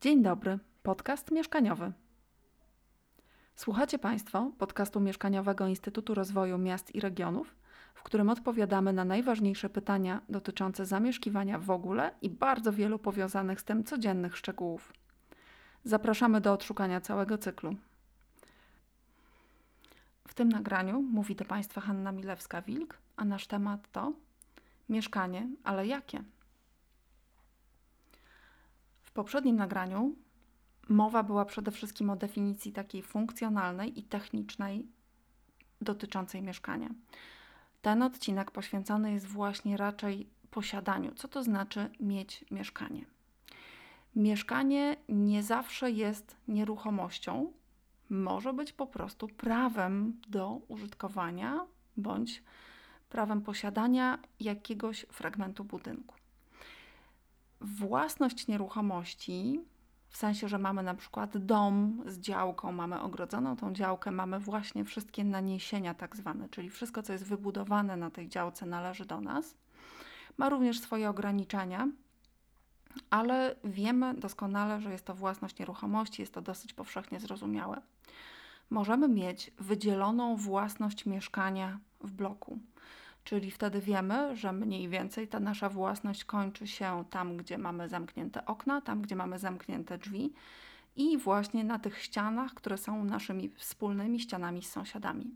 Dzień dobry, podcast mieszkaniowy. Słuchacie Państwo podcastu mieszkaniowego Instytutu Rozwoju Miast i Regionów, w którym odpowiadamy na najważniejsze pytania dotyczące zamieszkiwania w ogóle i bardzo wielu powiązanych z tym codziennych szczegółów. Zapraszamy do odszukania całego cyklu. W tym nagraniu mówi do Państwa Hanna Milewska-Wilk, a nasz temat to mieszkanie, ale jakie? W poprzednim nagraniu mowa była przede wszystkim o definicji takiej funkcjonalnej i technicznej dotyczącej mieszkania. Ten odcinek poświęcony jest właśnie raczej posiadaniu. Co to znaczy mieć mieszkanie? Mieszkanie nie zawsze jest nieruchomością, może być po prostu prawem do użytkowania bądź prawem posiadania jakiegoś fragmentu budynku. Własność nieruchomości, w sensie, że mamy na przykład dom z działką, mamy ogrodzoną tą działkę, mamy właśnie wszystkie naniesienia tak zwane, czyli wszystko, co jest wybudowane na tej działce, należy do nas. Ma również swoje ograniczenia, ale wiemy doskonale, że jest to własność nieruchomości, jest to dosyć powszechnie zrozumiałe. Możemy mieć wydzieloną własność mieszkania w bloku. Czyli wtedy wiemy, że mniej więcej ta nasza własność kończy się tam, gdzie mamy zamknięte okna, tam, gdzie mamy zamknięte drzwi i właśnie na tych ścianach, które są naszymi wspólnymi ścianami z sąsiadami.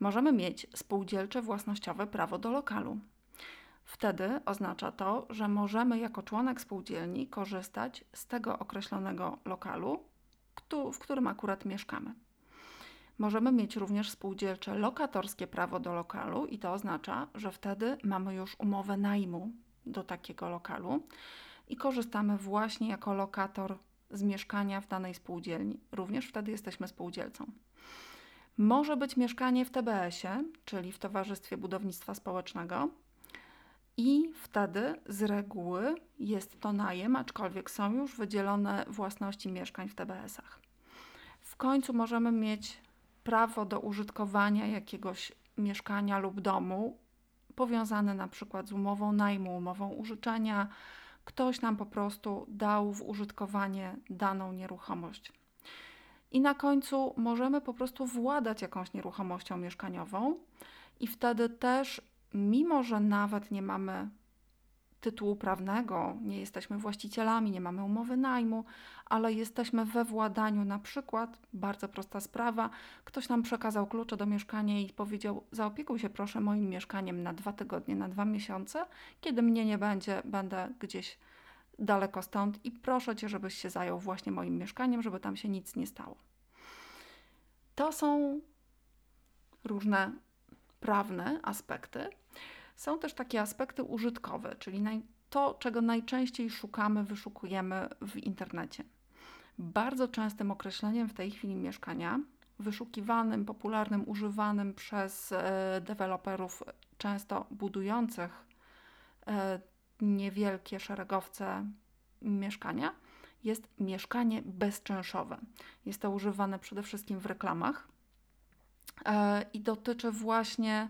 Możemy mieć spółdzielcze własnościowe prawo do lokalu. Wtedy oznacza to, że możemy jako członek spółdzielni korzystać z tego określonego lokalu, w którym akurat mieszkamy. Możemy mieć również spółdzielcze lokatorskie prawo do lokalu i to oznacza, że wtedy mamy już umowę najmu do takiego lokalu i korzystamy właśnie jako lokator z mieszkania w danej spółdzielni. Również wtedy jesteśmy spółdzielcą. Może być mieszkanie w TBS-ie, czyli w Towarzystwie Budownictwa Społecznego, i wtedy z reguły jest to najem, aczkolwiek są już wydzielone własności mieszkań w TBS-ach. W końcu możemy mieć prawo do użytkowania jakiegoś mieszkania lub domu, powiązane na przykład z umową najmu, umową użyczenia. Ktoś nam po prostu dał w użytkowanie daną nieruchomość. I na końcu możemy po prostu władać jakąś nieruchomością mieszkaniową, i wtedy też, mimo że nawet nie mamy tytułu prawnego, nie jesteśmy właścicielami, nie mamy umowy najmu, ale jesteśmy we władaniu. Na przykład, bardzo prosta sprawa, ktoś nam przekazał klucze do mieszkania i powiedział: Zaopiekuj się proszę moim mieszkaniem na dwa tygodnie, na dwa miesiące. Kiedy mnie nie będzie, będę gdzieś daleko stąd i proszę cię, żebyś się zajął właśnie moim mieszkaniem, żeby tam się nic nie stało. To są różne prawne aspekty. Są też takie aspekty użytkowe, czyli to, czego najczęściej szukamy, wyszukujemy w internecie. Bardzo częstym określeniem w tej chwili mieszkania, wyszukiwanym, popularnym, używanym przez e, deweloperów, często budujących e, niewielkie szeregowce mieszkania, jest mieszkanie bezczynszowe. Jest to używane przede wszystkim w reklamach e, i dotyczy właśnie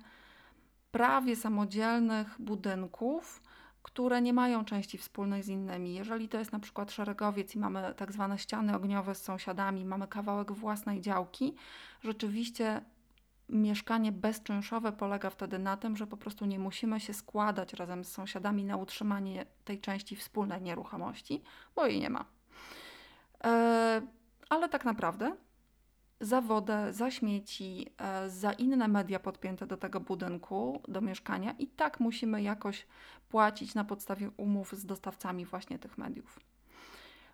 prawie samodzielnych budynków, które nie mają części wspólnych z innymi. Jeżeli to jest na przykład szeregowiec i mamy tak zwane ściany ogniowe z sąsiadami, mamy kawałek własnej działki, rzeczywiście mieszkanie bezczynszowe polega wtedy na tym, że po prostu nie musimy się składać razem z sąsiadami na utrzymanie tej części wspólnej nieruchomości, bo jej nie ma. E, ale tak naprawdę za wodę, za śmieci, e, za inne media podpięte do tego budynku, do mieszkania i tak musimy jakoś płacić na podstawie umów z dostawcami właśnie tych mediów.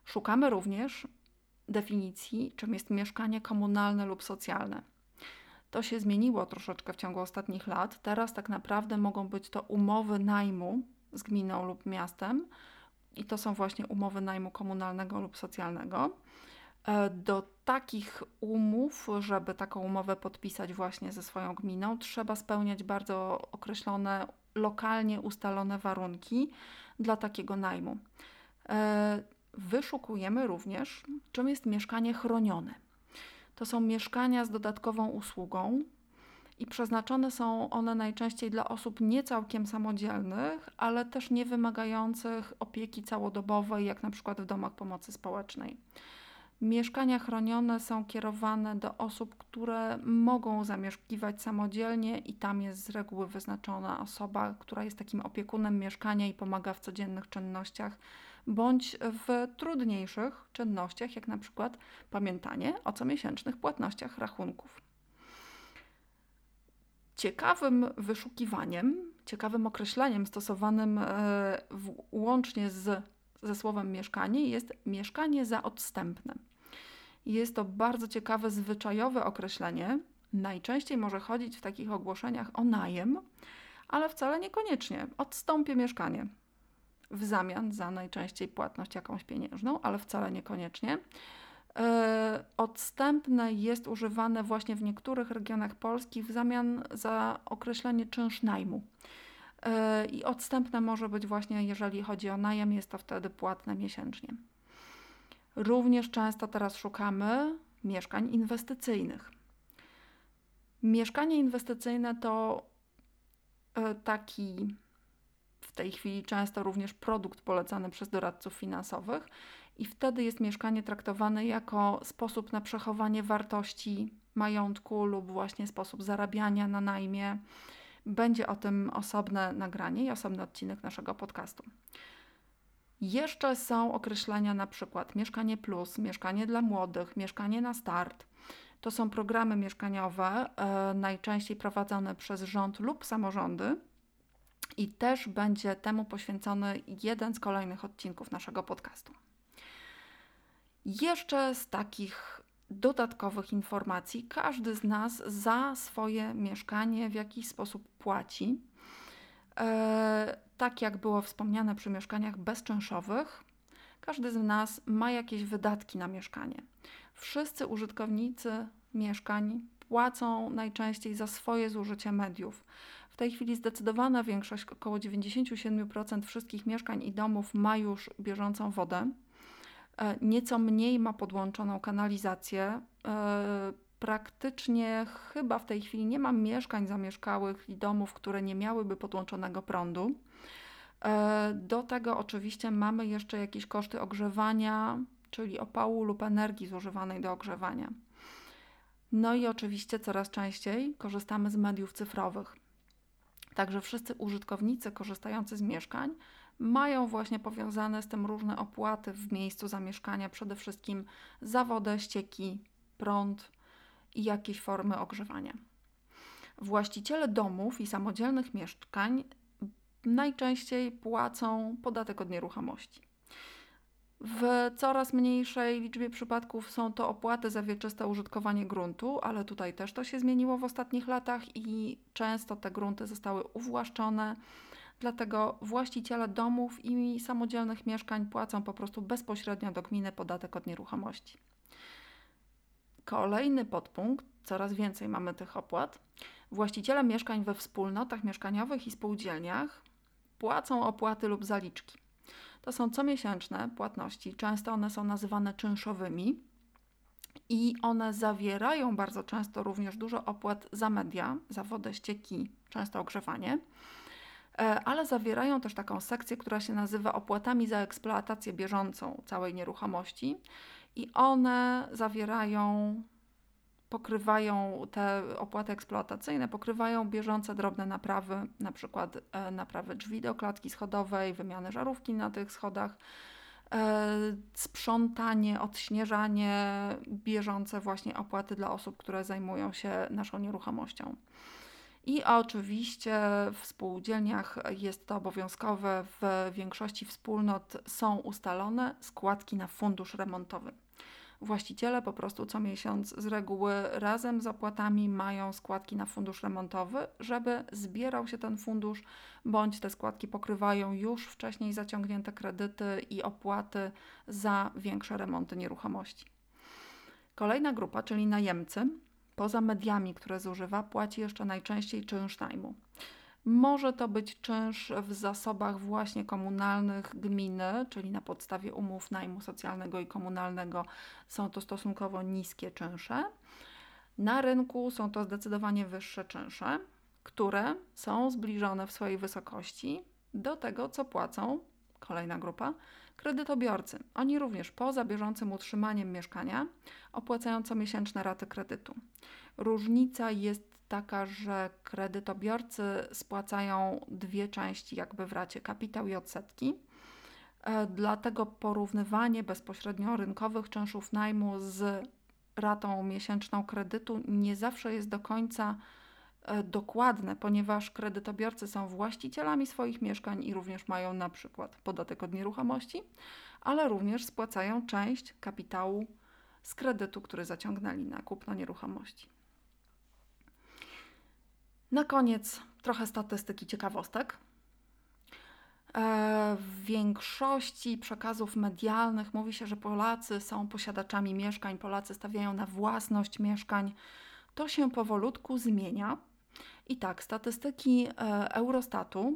Szukamy również definicji, czym jest mieszkanie komunalne lub socjalne. To się zmieniło troszeczkę w ciągu ostatnich lat. Teraz tak naprawdę mogą być to umowy najmu z gminą lub miastem, i to są właśnie umowy najmu komunalnego lub socjalnego. E, do takich umów, żeby taką umowę podpisać właśnie ze swoją gminą, trzeba spełniać bardzo określone, lokalnie ustalone warunki dla takiego najmu. E, wyszukujemy również, czym jest mieszkanie chronione. To są mieszkania z dodatkową usługą i przeznaczone są one najczęściej dla osób nie całkiem samodzielnych, ale też nie wymagających opieki całodobowej, jak na przykład w domach pomocy społecznej. Mieszkania chronione są kierowane do osób, które mogą zamieszkiwać samodzielnie, i tam jest z reguły wyznaczona osoba, która jest takim opiekunem mieszkania i pomaga w codziennych czynnościach, bądź w trudniejszych czynnościach, jak na przykład pamiętanie o comiesięcznych płatnościach rachunków. Ciekawym wyszukiwaniem, ciekawym określeniem stosowanym e, w, łącznie z, ze słowem mieszkanie jest mieszkanie za odstępne. Jest to bardzo ciekawe, zwyczajowe określenie. Najczęściej może chodzić w takich ogłoszeniach o najem, ale wcale niekoniecznie. Odstąpię mieszkanie w zamian za najczęściej płatność jakąś pieniężną, ale wcale niekoniecznie. E, odstępne jest używane właśnie w niektórych regionach Polski w zamian za określenie czynsz najmu. E, I odstępne może być właśnie, jeżeli chodzi o najem, jest to wtedy płatne miesięcznie. Również często teraz szukamy mieszkań inwestycyjnych. Mieszkanie inwestycyjne to e, taki w tej chwili często również produkt polecany przez doradców finansowych, i wtedy jest mieszkanie traktowane jako sposób na przechowanie wartości majątku lub właśnie sposób zarabiania na najmie. Będzie o tym osobne nagranie i osobny odcinek naszego podcastu. Jeszcze są określenia na przykład mieszkanie plus, mieszkanie dla młodych, mieszkanie na start. To są programy mieszkaniowe, e, najczęściej prowadzone przez rząd lub samorządy. I też będzie temu poświęcony jeden z kolejnych odcinków naszego podcastu. Jeszcze z takich dodatkowych informacji, każdy z nas za swoje mieszkanie w jakiś sposób płaci. E, tak jak było wspomniane przy mieszkaniach bezczynszowych, każdy z nas ma jakieś wydatki na mieszkanie. Wszyscy użytkownicy mieszkań płacą najczęściej za swoje zużycie mediów. W tej chwili zdecydowana większość, około 97% wszystkich mieszkań i domów ma już bieżącą wodę. E, nieco mniej ma podłączoną kanalizację. Praktycznie chyba w tej chwili nie ma mieszkań zamieszkałych i domów, które nie miałyby podłączonego prądu. E, do tego oczywiście mamy jeszcze jakieś koszty ogrzewania, czyli opału lub energii zużywanej do ogrzewania. No i oczywiście coraz częściej korzystamy z mediów cyfrowych. Także wszyscy użytkownicy korzystający z mieszkań mają właśnie powiązane z tym różne opłaty w miejscu zamieszkania, przede wszystkim za wodę, ścieki, prąd i jakieś formy ogrzewania. Właściciele domów i samodzielnych mieszkań najczęściej płacą podatek od nieruchomości. W coraz mniejszej liczbie przypadków są to opłaty za wieczyste użytkowanie gruntu, ale tutaj też to się zmieniło w ostatnich latach i często te grunty zostały uwłaszczone Dlatego właściciele domów i samodzielnych mieszkań płacą po prostu bezpośrednio do gminy podatek od nieruchomości. Kolejny podpunkt, coraz więcej mamy tych opłat. Właściciele mieszkań we wspólnotach mieszkaniowych i spółdzielniach płacą opłaty lub zaliczki. To są comiesięczne płatności, często one są nazywane czynszowymi i one zawierają bardzo często również dużo opłat za media, za wodę, ścieki, często ogrzewanie E, ale zawierają też taką sekcję, która się nazywa opłatami za eksploatację bieżącą całej nieruchomości i one zawierają, pokrywają te opłaty eksploatacyjne, pokrywają bieżące drobne naprawy, na przykład e, naprawy drzwi do klatki schodowej, wymiany żarówki na tych schodach, e, sprzątanie, odśnieżanie, bieżące właśnie opłaty dla osób, które zajmują się naszą nieruchomością. I oczywiście w spółdzielniach jest to obowiązkowe, w większości wspólnot są ustalone składki na fundusz remontowy. Właściciele po prostu co miesiąc z reguły razem z opłatami mają składki na fundusz remontowy, żeby zbierał się ten fundusz, bądź te składki pokrywają już wcześniej zaciągnięte kredyty i opłaty za większe remonty nieruchomości. Kolejna grupa, czyli najemcy, poza mediami, które zużywa, płaci jeszcze najczęściej czynsz najmu. Może to być czynsz w zasobach właśnie komunalnych gminy, czyli na podstawie umów najmu socjalnego i komunalnego są to stosunkowo niskie czynsze. Na rynku są to zdecydowanie wyższe czynsze, które są zbliżone w swojej wysokości do tego, co płacą, kolejna grupa, kredytobiorcy. Oni również poza bieżącym utrzymaniem mieszkania opłacają comiesięczne raty kredytu. Różnica jest taka, że kredytobiorcy spłacają dwie części jakby w racie kapitał i odsetki. E, dlatego porównywanie bezpośrednio rynkowych czynszów najmu z ratą miesięczną kredytu nie zawsze jest do końca dokładne, ponieważ kredytobiorcy są właścicielami swoich mieszkań i również mają na przykład podatek od nieruchomości, ale również spłacają część kapitału z kredytu, który zaciągnęli na kupno nieruchomości. Na koniec trochę statystyki ciekawostek. E, w większości przekazów medialnych mówi się, że Polacy są posiadaczami mieszkań, Polacy stawiają na własność mieszkań. To się powolutku zmienia. I tak, statystyki e, Eurostatu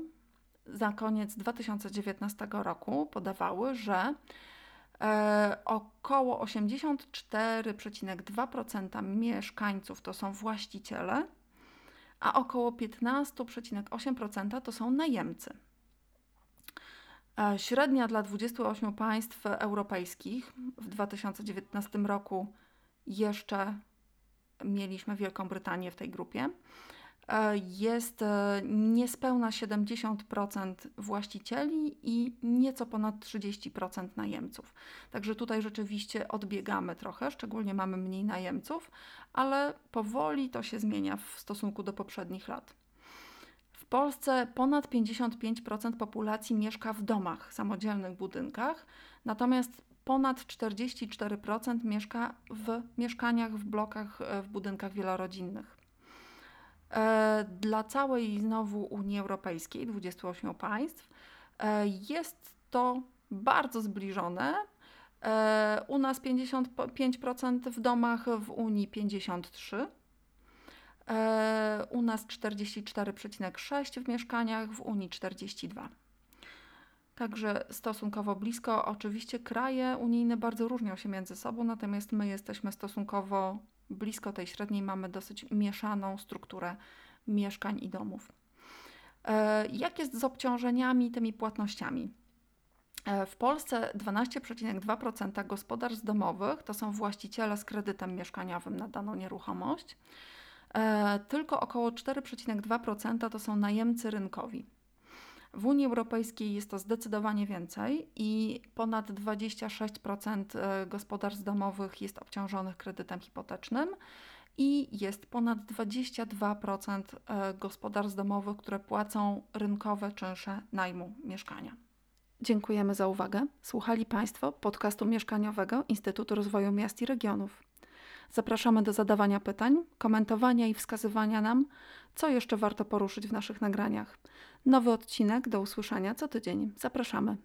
za koniec 2019 roku podawały, że e, około 84,2% mieszkańców to są właściciele, a około 15,8% to są najemcy. Średnia dla 28 państw europejskich w 2019 roku jeszcze mieliśmy Wielką Brytanię w tej grupie. E, jest e, niespełna 70% właścicieli i nieco ponad 30% najemców. Także tutaj rzeczywiście odbiegamy trochę, szczególnie mamy mniej najemców, ale powoli to się zmienia w stosunku do poprzednich lat. W Polsce ponad 55% populacji mieszka w domach, samodzielnych budynkach, natomiast ponad 44% mieszka w mieszkaniach, w blokach, e, w budynkach wielorodzinnych. E, dla całej znowu Unii Europejskiej, 28 państw, e, jest to bardzo zbliżone. U nas 55% w domach, w Unii 53%. U nas 44,6 w mieszkaniach, w Unii 42. Także stosunkowo blisko. Oczywiście kraje unijne bardzo różnią się między sobą, natomiast my jesteśmy stosunkowo blisko tej średniej, mamy dosyć mieszaną strukturę mieszkań i domów. E, jak jest z obciążeniami, tymi płatnościami? E, w Polsce 12,2% gospodarstw domowych to są właściciele z kredytem mieszkaniowym na daną nieruchomość. E, tylko około 4,2% to są najemcy rynkowi. W Unii Europejskiej jest to zdecydowanie więcej i ponad 26% e, gospodarstw domowych jest obciążonych kredytem hipotecznym i jest ponad 22% e, gospodarstw domowych, które płacą rynkowe czynsze najmu mieszkania. Dziękujemy za uwagę. Słuchali Państwo podcastu mieszkaniowego Instytutu Rozwoju Miast i Regionów. Zapraszamy do zadawania pytań, komentowania i wskazywania nam, co jeszcze warto poruszyć w naszych nagraniach. Nowy odcinek do usłyszenia co tydzień. Zapraszamy.